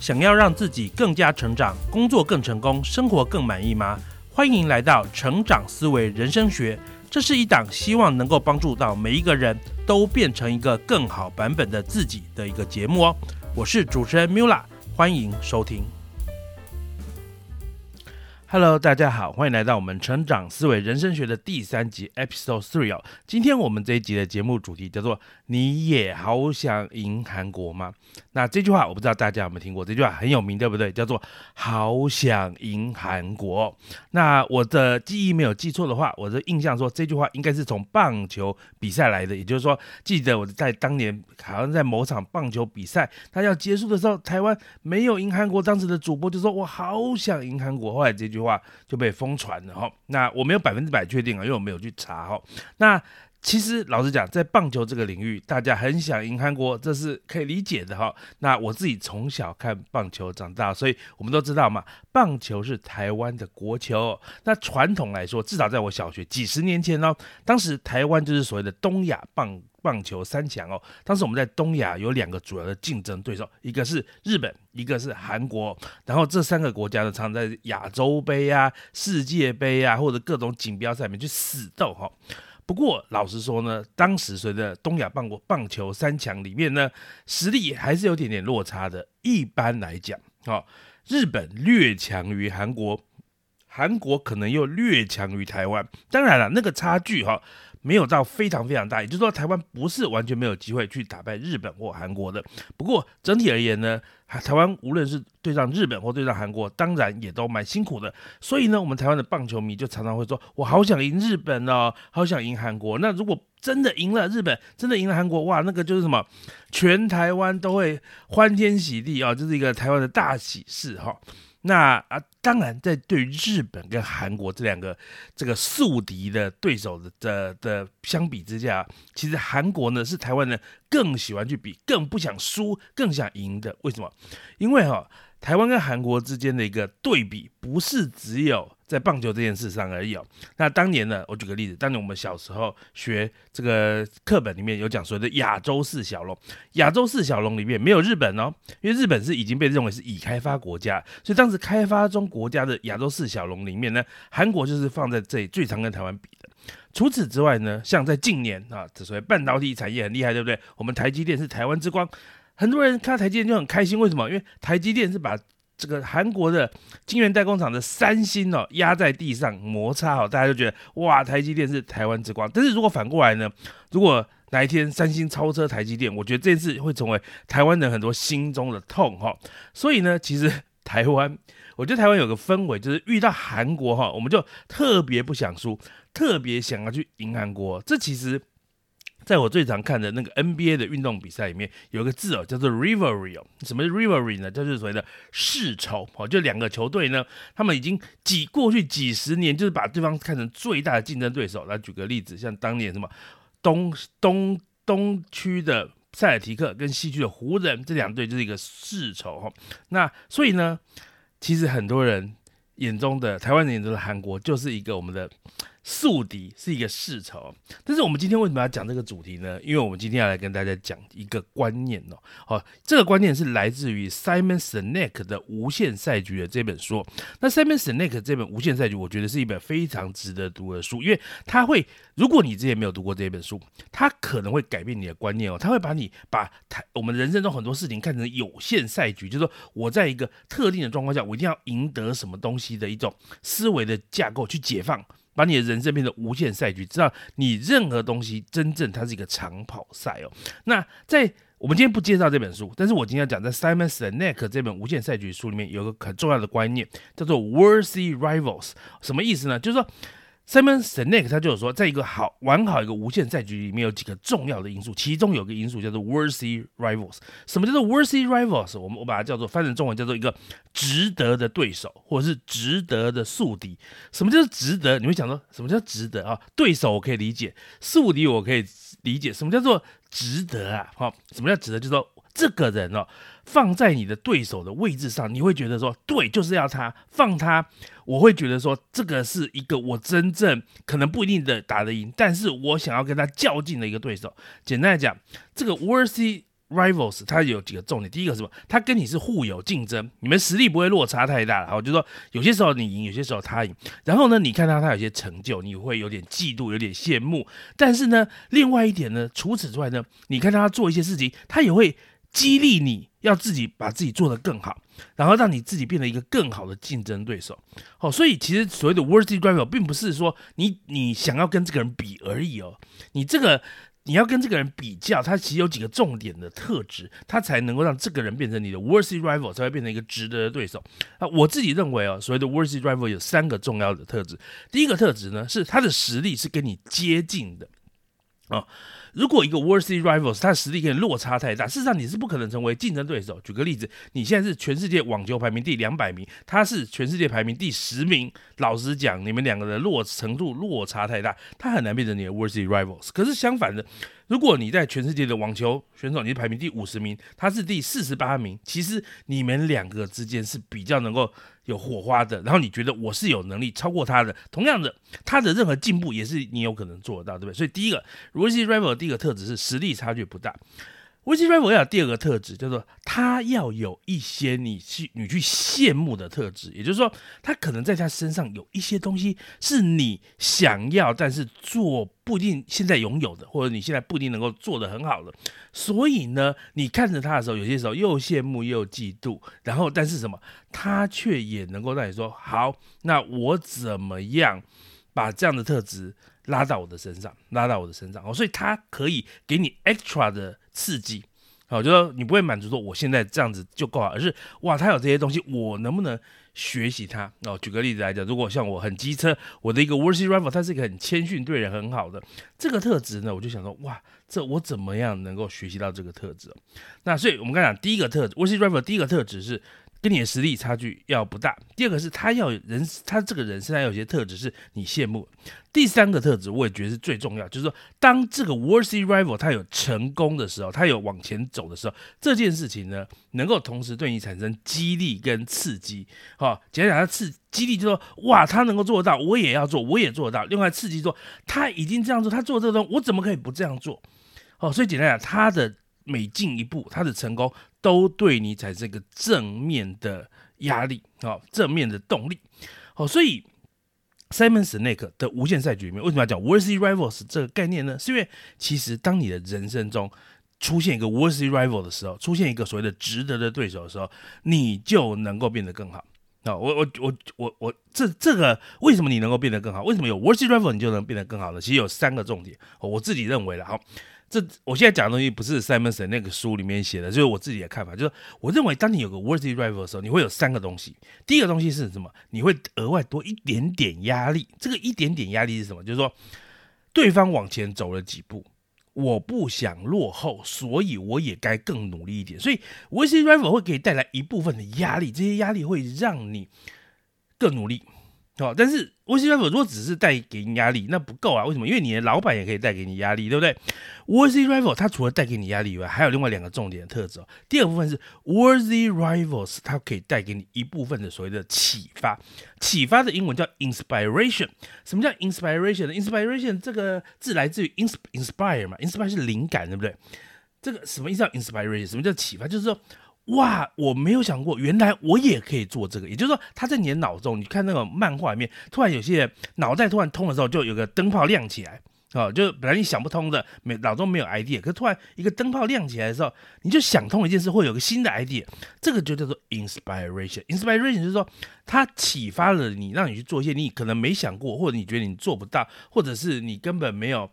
想要让自己更加成长，工作更成功，生活更满意吗？欢迎来到成长思维人生学，这是一档希望能够帮助到每一个人都变成一个更好版本的自己的一个节目哦。我是主持人 Mula，欢迎收听。Hello，大家好，欢迎来到我们成长思维人生学的第三集 Episode Three 哦。今天我们这一集的节目主题叫做“你也好想赢韩国吗？”那这句话我不知道大家有没有听过，这句话很有名，对不对？叫做“好想赢韩国”。那我的记忆没有记错的话，我的印象说这句话应该是从棒球比赛来的，也就是说，记得我在当年好像在某场棒球比赛，它要结束的时候，台湾没有赢韩国，当时的主播就说：“我好想赢韩国。”后来这句话就被疯传了哈。那我没有百分之百确定啊，因为我没有去查哈。那其实老实讲，在棒球这个领域，大家很想赢韩国，这是可以理解的哈。那我自己从小看棒球长大，所以我们都知道嘛，棒球是台湾的国球。那传统来说，至少在我小学几十年前呢，当时台湾就是所谓的东亚棒棒球三强哦。当时我们在东亚有两个主要的竞争对手，一个是日本，一个是韩国。然后这三个国家呢，常常在亚洲杯啊、世界杯啊，或者各种锦标赛里面去死斗哈。不过，老实说呢，当时随着东亚棒国棒球三强里面呢，实力还是有点点落差的。一般来讲，哦，日本略强于韩国，韩国可能又略强于台湾。当然了，那个差距哈。没有到非常非常大，也就是说，台湾不是完全没有机会去打败日本或韩国的。不过整体而言呢，台湾无论是对上日本或对上韩国，当然也都蛮辛苦的。所以呢，我们台湾的棒球迷就常常会说：“我好想赢日本哦，好想赢韩国。”那如果真的赢了日本，真的赢了韩国，哇，那个就是什么，全台湾都会欢天喜地啊，这是一个台湾的大喜事哈。那啊，当然，在对于日本跟韩国这两个这个宿敌的对手的的的相比之下，其实韩国呢是台湾人更喜欢去比，更不想输，更想赢的。为什么？因为哈。台湾跟韩国之间的一个对比，不是只有在棒球这件事上而已哦。那当年呢，我举个例子，当年我们小时候学这个课本里面有讲所谓的亚洲四小龙，亚洲四小龙里面没有日本哦，因为日本是已经被认为是已开发国家，所以当时开发中国家的亚洲四小龙里面呢，韩国就是放在这里最常跟台湾比的。除此之外呢，像在近年啊，所谓半导体产业很厉害，对不对？我们台积电是台湾之光。很多人看台积电就很开心，为什么？因为台积电是把这个韩国的晶圆代工厂的三星哦压在地上摩擦哦，大家就觉得哇，台积电是台湾之光。但是如果反过来呢？如果哪一天三星超车台积电，我觉得这件事会成为台湾人很多心中的痛哈。所以呢，其实台湾，我觉得台湾有个氛围，就是遇到韩国哈，我们就特别不想输，特别想要去赢韩国。这其实。在我最常看的那个 NBA 的运动比赛里面，有一个字哦，叫做 rivalry 哦。什么是 rivalry 呢？就是所谓的世仇哦。就两个球队呢，他们已经几过去几十年，就是把对方看成最大的竞争对手。来举个例子，像当年什么东东东区的塞尔提克跟西区的湖人这两队就是一个世仇哈。那所以呢，其实很多人眼中的台湾人眼中的韩国就是一个我们的。宿敌是一个世仇，但是我们今天为什么要讲这个主题呢？因为我们今天要来跟大家讲一个观念哦。好，这个观念是来自于 Simon Sinek 的《无限赛局》的这本书。那 Simon Sinek 这本《无限赛局》，我觉得是一本非常值得读的书，因为它会，如果你之前没有读过这本书，它可能会改变你的观念哦。它会把你把台我们人生中很多事情看成有限赛局，就是说我在一个特定的状况下，我一定要赢得什么东西的一种思维的架构去解放。把你的人生变成无限赛局，知道你任何东西真正它是一个长跑赛哦。那在我们今天不介绍这本书，但是我今天要讲在 Simon's Neck 这本无限赛局书里面有个很重要的观念，叫做 Worthy Rivals。什么意思呢？就是说。Simon Sinek 他就有说，在一个好玩好一个无限赛局里面，有几个重要的因素，其中有个因素叫做 worthy rivals。什么叫做 worthy rivals？我们我把它叫做翻成中文叫做一个值得的对手，或者是值得的宿敌。什么叫做值得？你会想说，什么叫值得啊？对手我可以理解，宿敌我可以理解。什么叫做值得啊？好，什么叫值得？就说。这个人哦，放在你的对手的位置上，你会觉得说，对，就是要他放他。我会觉得说，这个是一个我真正可能不一定的打得赢，但是我想要跟他较劲的一个对手。简单来讲，这个 worthy rivals 它有几个重点，第一个什么？它跟你是互有竞争，你们实力不会落差太大。好，就说有些时候你赢，有些时候他赢。然后呢，你看到他有些成就，你会有点嫉妒，有点羡慕。但是呢，另外一点呢，除此之外呢，你看到他做一些事情，他也会激励你要自己把自己做得更好，然后让你自己变得一个更好的竞争对手。哦，所以其实所谓的 worthy rival 并不是说你你想要跟这个人比而已哦，你这个。你要跟这个人比较，他其实有几个重点的特质，他才能够让这个人变成你的 worthy rival，才会变成一个值得的对手。啊，我自己认为哦，所谓的 worthy rival 有三个重要的特质。第一个特质呢，是他的实力是跟你接近的，啊。如果一个 worthy rivals，他的实力跟你落差太大，事实上你是不可能成为竞争对手。举个例子，你现在是全世界网球排名第两百名，他是全世界排名第十名。老实讲，你们两个的落程度落差太大，他很难变成你的 worthy rivals。可是相反的，如果你在全世界的网球选手你是排名第五十名，他是第四十八名，其实你们两个之间是比较能够。有火花的，然后你觉得我是有能力超过他的，同样的，他的任何进步也是你有可能做得到，对不对？所以第一个 r o s y Rival 第一个特质是实力差距不大。R o s y Rival 要有第二个特质，叫做他要有一些你去你去羡慕的特质，也就是说，他可能在他身上有一些东西是你想要，但是做不一定现在拥有的，或者你现在不一定能够做得很好的。所以呢，你看着他的时候，有些时候又羡慕又嫉妒，然后但是什么，他却也能够让你说好，那我怎么样把这样的特质拉到我的身上，拉到我的身上哦，所以他可以给你 extra 的刺激，好，就说你不会满足说我现在这样子就够了，而是哇，他有这些东西，我能不能？学习他哦，举个例子来讲，如果像我很机车，我的一个 worthy rival，他是一个很谦逊、对人很好的这个特质呢，我就想说，哇，这我怎么样能够学习到这个特质？那所以我们刚讲第一个特质，worthy rival 第一个特质是。跟你的实力差距要不大。第二个是他要人，他这个人身上有些特质是你羡慕。第三个特质我也觉得是最重要，就是说当这个 worthy rival 他有成功的时候，他有往前走的时候，这件事情呢能够同时对你产生激励跟刺激。好，简单讲，他刺激励就说哇，他能够做到，我也要做，我也做得到。另外刺激说他已经这样做，他做这个东西，我怎么可以不这样做？哦，所以简单讲，他的每进一步，他的成功。都对你产生一个正面的压力，好，正面的动力，好，所以 Simon Sinek 的无限赛局里面为什么要讲 worthy rivals 这个概念呢？是因为其实当你的人生中出现一个 worthy rival 的时候，出现一个所谓的值得的对手的时候，你就能够变得更好。那我我我我我这这个为什么你能够变得更好？为什么有 worthy rival 你就能变得更好呢？其实有三个重点，我自己认为了，好。这我现在讲的东西不是 Simonson 那个书里面写的，就是我自己的看法。就是我认为，当你有个 worthy rival 的时候，你会有三个东西。第一个东西是什么？你会额外多一点点压力。这个一点点压力是什么？就是说，对方往前走了几步，我不想落后，所以我也该更努力一点。所以 worthy rival 会给你带来一部分的压力，这些压力会让你更努力。但是 worthy rival 如果只是带给你压力，那不够啊。为什么？因为你的老板也可以带给你压力，对不对？worthy rival 它除了带给你压力以外，还有另外两个重点的特质哦。第二部分是 worthy rivals，它可以带给你一部分的所谓的启发。启发的英文叫 inspiration。什么叫 inspiration？inspiration 这个字来自于 ins inspire 嘛，inspire 是灵感，对不对？这个什么意思叫 inspiration？什么叫启发？就是说。哇，我没有想过，原来我也可以做这个。也就是说，他在你的脑中，你看那个漫画里面，突然有些人脑袋突然通的时候，就有个灯泡亮起来，哦，就本来你想不通的，没脑中没有 idea，可突然一个灯泡亮起来的时候，你就想通一件事，会有个新的 idea，这个就叫做 inspiration。inspiration 就是说，它启发了你，让你去做一些你可能没想过，或者你觉得你做不到，或者是你根本没有。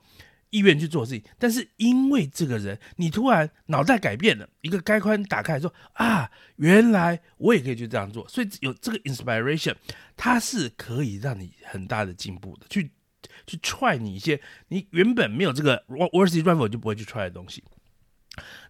意愿去做事情，但是因为这个人，你突然脑袋改变了，一个开关打开，说啊，原来我也可以去这样做，所以有这个 inspiration，它是可以让你很大的进步的，去去踹你一些你原本没有这个 worthy rival 就不会去踹的东西。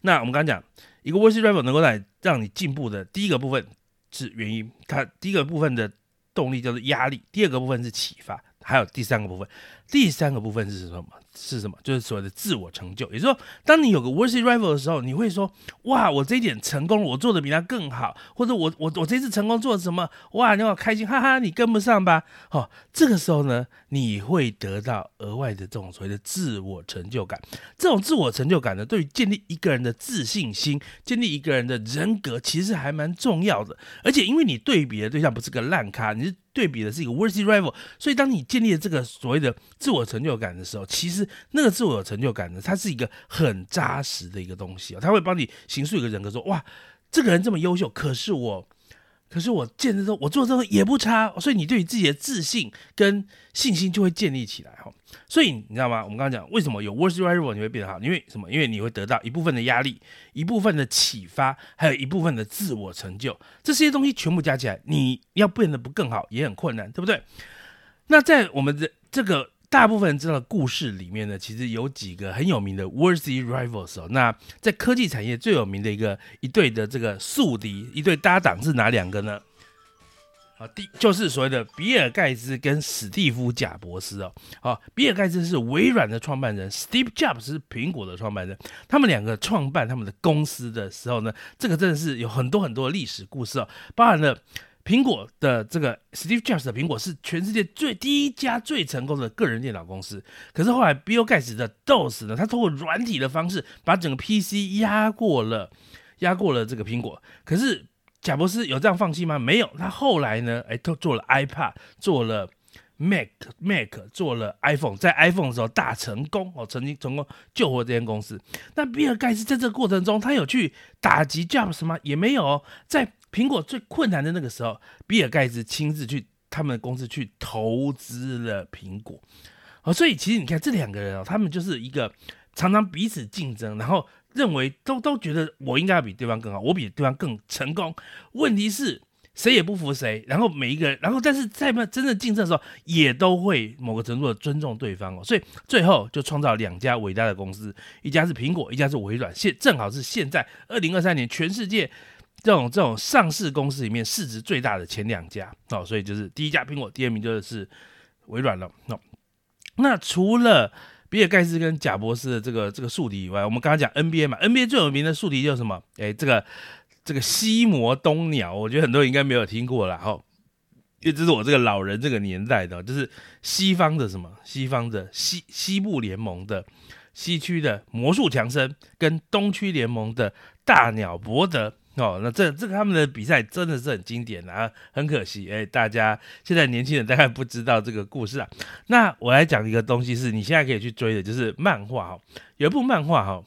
那我们刚刚讲一个 worthy rival 能够来让你进步的第一个部分是原因，它第一个部分的动力叫做压力，第二个部分是启发。还有第三个部分，第三个部分是什么？是什么？就是所谓的自我成就。也就是说，当你有个 worthy rival 的时候，你会说：哇，我这一点成功了，我做的比他更好，或者我我我这次成功做了什么？哇，你好开心，哈哈，你跟不上吧？好，这个时候呢，你会得到额外的这种所谓的自我成就感。这种自我成就感呢，对于建立一个人的自信心、建立一个人的人格，其实还蛮重要的。而且，因为你对比的对象不是个烂咖，你是。对比的是一个 worthy rival，所以当你建立了这个所谓的自我成就感的时候，其实那个自我成就感呢，它是一个很扎实的一个东西啊，它会帮你形塑一个人格，说哇，这个人这么优秀，可是我。可是我见的时候，我做这个也不差，所以你对于自己的自信跟信心就会建立起来哈。所以你知道吗？我们刚刚讲为什么有 worst rival 你会变得好，因为什么？因为你会得到一部分的压力，一部分的启发，还有一部分的自我成就，这些东西全部加起来，你要变得不更好也很困难，对不对？那在我们的这个。大部分人知道的故事里面呢，其实有几个很有名的 worthy rivals 哦。那在科技产业最有名的一个一对的这个宿敌，一对搭档是哪两个呢？啊，第就是所谓的比尔盖茨跟史蒂夫贾博斯哦。好，比尔盖茨是微软的创办人，Steve Jobs 是苹果的创办人。他们两个创办他们的公司的时候呢，这个真的是有很多很多历史故事哦，包含了。苹果的这个 Steve Jobs 的苹果是全世界最第一家最成功的个人电脑公司。可是后来 Bill Gates 的 DOS 呢，他通过软体的方式把整个 PC 压过了，压过了这个苹果。可是贾博士有这样放弃吗？没有，他后来呢，哎，都做了 iPad，做了 Mac Mac，做了 iPhone，在 iPhone 的时候大成功哦，曾经成功救活这间公司。那比尔盖茨在这个过程中，他有去打击 Jobs 吗？也没有，在。苹果最困难的那个时候，比尔盖茨亲自去他们的公司去投资了苹果，哦，所以其实你看这两个人哦，他们就是一个常常彼此竞争，然后认为都都觉得我应该要比对方更好，我比对方更成功。问题是谁也不服谁，然后每一个人，然后但是在真正竞争的时候，也都会某个程度的尊重对方哦，所以最后就创造两家伟大的公司，一家是苹果，一家是微软，现正好是现在二零二三年全世界。这种这种上市公司里面市值最大的前两家哦，所以就是第一家苹果，第二名就是微软了。那那除了比尔盖茨跟贾博士的这个这个宿敌以外，我们刚刚讲 NBA 嘛，NBA 最有名的宿敌就是什么？哎，这个这个西摩东鸟，我觉得很多人应该没有听过了哈，因为这是我这个老人这个年代的，就是西方的什么？西方的西西部联盟的西区的魔术强森跟东区联盟的大鸟伯德。哦，那这这个他们的比赛真的是很经典啊，很可惜，哎，大家现在年轻人大概不知道这个故事啊。那我来讲一个东西，是你现在可以去追的，就是漫画哈，有一部漫画哈，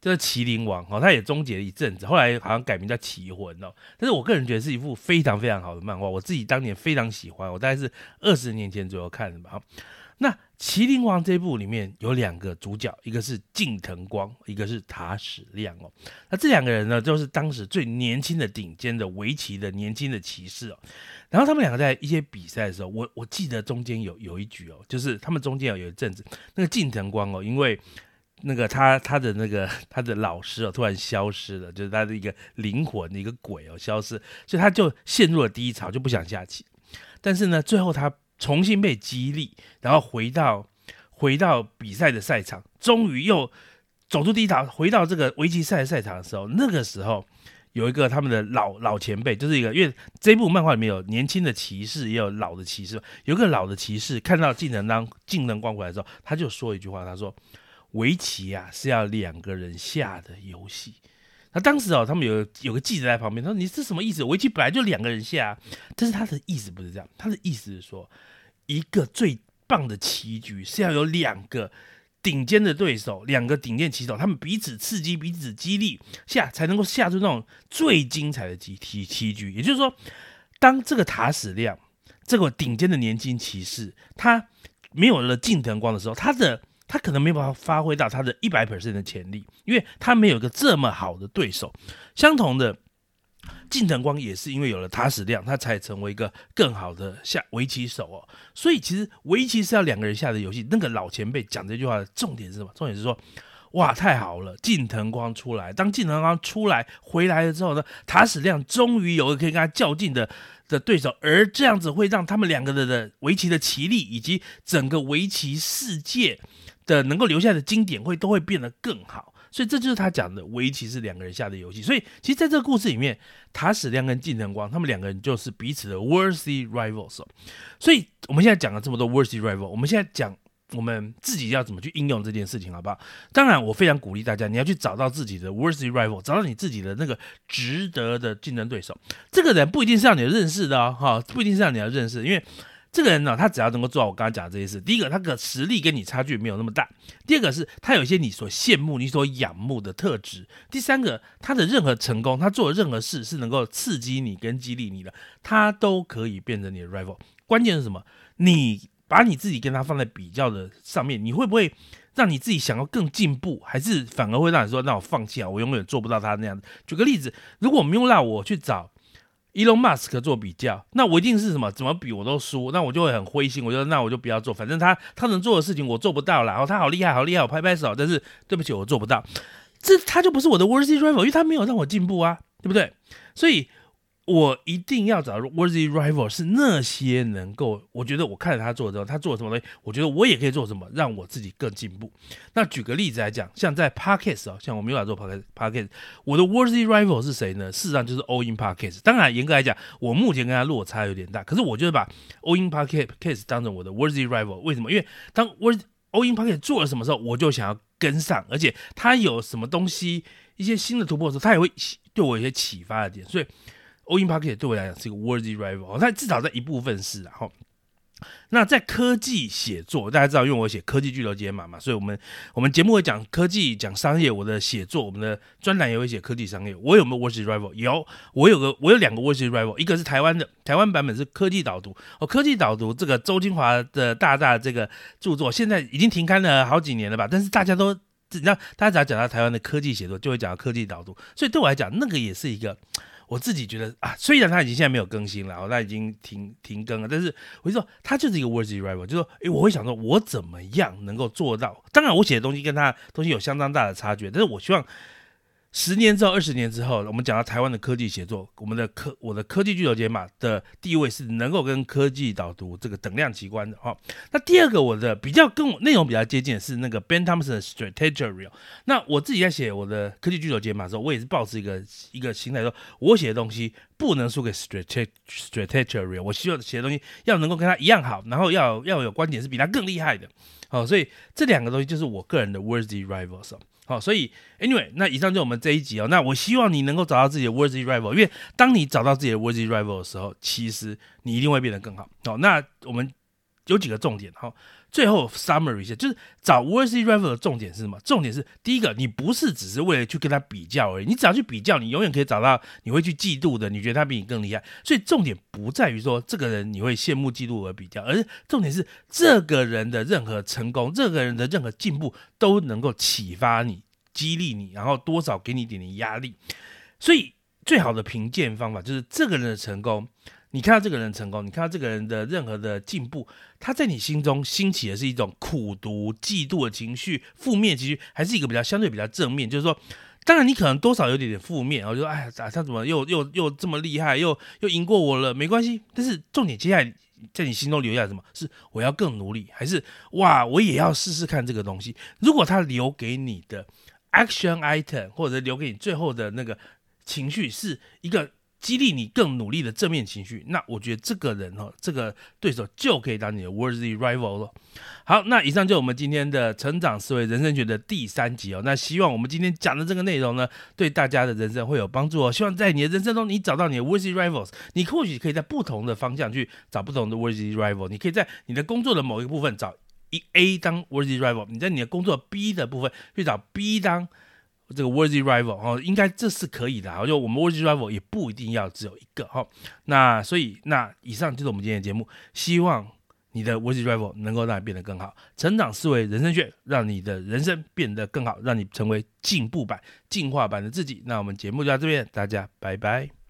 就是《麒麟王》哦，它也终结了一阵子，后来好像改名叫《奇魂》哦。但是我个人觉得是一部非常非常好的漫画，我自己当年非常喜欢，我大概是二十年前左右看的吧。那《麒麟王》这部里面有两个主角，一个是近藤光，一个是塔矢亮哦。那这两个人呢，就是当时最年轻的顶尖的围棋的年轻的骑士哦。然后他们两个在一些比赛的时候，我我记得中间有有一局哦，就是他们中间有有一阵子，那个近藤光哦，因为那个他他的那个他的老师哦突然消失了，就是他的一个灵魂一个鬼哦消失，所以他就陷入了低潮，就不想下棋。但是呢，最后他。重新被激励，然后回到回到比赛的赛场，终于又走出第一场，回到这个围棋赛赛场的时候，那个时候有一个他们的老老前辈，就是一个，因为这部漫画里面有年轻的骑士，也有老的骑士，有个老的骑士看到技能当技能光回来之后，他就说一句话，他说：“围棋啊是要两个人下的游戏。”那当时哦，他们有有个记者在旁边，他说：“你是什么意思？围棋本来就两个人下。”但是他的意思不是这样，他的意思是说，一个最棒的棋局是要有两个顶尖的对手，两个顶尖棋手，他们彼此刺激、彼此激励下，才能够下出那种最精彩的棋棋棋局。也就是说，当这个塔矢亮这个顶尖的年轻骑士，他没有了近藤光的时候，他的。他可能没办法发挥到他的一百 percent 的潜力，因为他没有一个这么好的对手。相同的，近藤光也是因为有了塔矢亮，他才成为一个更好的下围棋手哦。所以其实围棋是要两个人下的游戏。那个老前辈讲这句话的重点是什么？重点是说，哇，太好了，近藤光出来。当近藤光出来回来了之后呢，塔矢亮终于有个可以跟他较劲的的对手，而这样子会让他们两个人的围棋的棋力以及整个围棋世界的能够留下的经典会都会变得更好。所以这就是他讲的围棋是两个人下的游戏。所以其实在这个故事里面，塔矢亮跟近藤光他们两个人就是彼此的 worthy rivals。所以我们现在讲了这么多 worthy rival，我们现在讲。我们自己要怎么去应用这件事情，好不好？当然，我非常鼓励大家，你要去找到自己的 worthy rival，找到你自己的那个值得的竞争对手。这个人不一定是让你认识的哦，哈，不一定是让你要认识，因为这个人呢，他只要能够做到我刚刚讲的这些事，第一个，他的实力跟你差距没有那么大；第二个是，他有一些你所羡慕、你所仰慕的特质；第三个，他的任何成功，他做的任何事是能够刺激你跟激励你的，他都可以变成你的 rival。关键是什么？你。把你自己跟他放在比较的上面，你会不会让你自己想要更进步，还是反而会让你说，那我放弃啊，我永远做不到他那样举个例子，如果我们用让我去找 Elon Musk 做比较，那我一定是什么？怎么比我都输，那我就会很灰心，我觉得那我就不要做，反正他他能做的事情我做不到了，然后他好厉害，好厉害，我拍拍手，但是对不起，我做不到，这他就不是我的 worthy rival，因为他没有让我进步啊，对不对？所以。我一定要找 worthy rival，是那些能够，我觉得我看着他做之后，他做了什么东西，我觉得我也可以做什么，让我自己更进步。那举个例子来讲，像在 podcast 啊，像我没有做 podcast，我的 worthy rival 是谁呢？事实上就是 all in podcast。当然严格来讲，我目前跟他落差有点大，可是我就是把 all in podcast 当成我的 worthy rival。为什么？因为当 worthy all in podcast 做了什么时候，我就想要跟上，而且他有什么东西，一些新的突破的时候，他也会对我有一些启发的点，所以。欧英 Pocket 对我来讲是一个 worthy rival，但至少在一部分是，然后那在科技写作，大家知道，因为我写科技巨头解码嘛，所以我们我们节目会讲科技、讲商业。我的写作，我们的专栏也会写科技商业。我有没有 worthy rival？有，我有个，我有两个 worthy rival，一个是台湾的，台湾版本是科技导读。哦，科技导读这个周金华的大大这个著作，现在已经停刊了好几年了吧？但是大家都，你知道，大家只要讲到台湾的科技写作，就会讲到科技导读。所以对我来讲，那个也是一个。我自己觉得啊，虽然他已经现在没有更新了，他已经停停更了，但是我就说他就是一个 worthy rival，就说诶，我会想说，我怎么样能够做到？当然，我写的东西跟他东西有相当大的差距，但是我希望。十年之后，二十年之后，我们讲到台湾的科技写作，我们的科我的科技巨头解码的地位是能够跟科技导读这个等量齐观的哈。那第二个我的比较跟我内容比较接近的是那个 Ben Thompson 的 Strategy。那我自己在写我的科技巨头解码的时候，我也是抱持一个一个心态，说我写的东西不能输给 Strategy Strategy。我希望写的东西要能够跟他一样好，然后要要有观点是比他更厉害的。好，所以这两个东西就是我个人的 worthy rivals。好，所以 anyway，那以上就我们这一集哦。那我希望你能够找到自己的 worthy rival，因为当你找到自己的 worthy rival 的时候，其实你一定会变得更好。好，那我们有几个重点哈。最后 summary 一下，就是找 worthy rival 的重点是什么？重点是第一个，你不是只是为了去跟他比较而已，你只要去比较，你永远可以找到你会去嫉妒的，你觉得他比你更厉害。所以重点不在于说这个人你会羡慕嫉妒而比较，而是重点是这个人的任何成功，这个人的任何进步都能够启发你、激励你，然后多少给你一点点压力。所以最好的评鉴方法就是这个人的成功。你看到这个人成功，你看到这个人的任何的进步，他在你心中兴起的是一种苦读、嫉妒的情绪、负面情绪，还是一个比较相对比较正面？就是说，当然你可能多少有点点负面，然后就说，哎呀，他怎么又又又这么厉害，又又赢过我了？没关系，但是重点接下来在你心中留下什么？是我要更努力，还是哇，我也要试试看这个东西？如果他留给你的 action item，或者留给你最后的那个情绪是一个。激励你更努力的正面情绪，那我觉得这个人哦，这个对手就可以当你的 worthy rival 了。好，那以上就我们今天的成长思维人生学的第三集哦。那希望我们今天讲的这个内容呢，对大家的人生会有帮助哦。希望在你的人生中，你找到你的 worthy rivals。你或许可以在不同的方向去找不同的 worthy rival。你可以在你的工作的某一个部分找一 A 当 worthy rival，你在你的工作 B 的部分去找 B 当。这个 worthy rival 哦，应该这是可以的哈。就我们 worthy rival 也不一定要只有一个哈。那所以那以上就是我们今天的节目，希望你的 worthy rival 能够让你变得更好。成长思维人生学，让你的人生变得更好，让你成为进步版、进化版的自己。那我们节目就到这边，大家拜拜。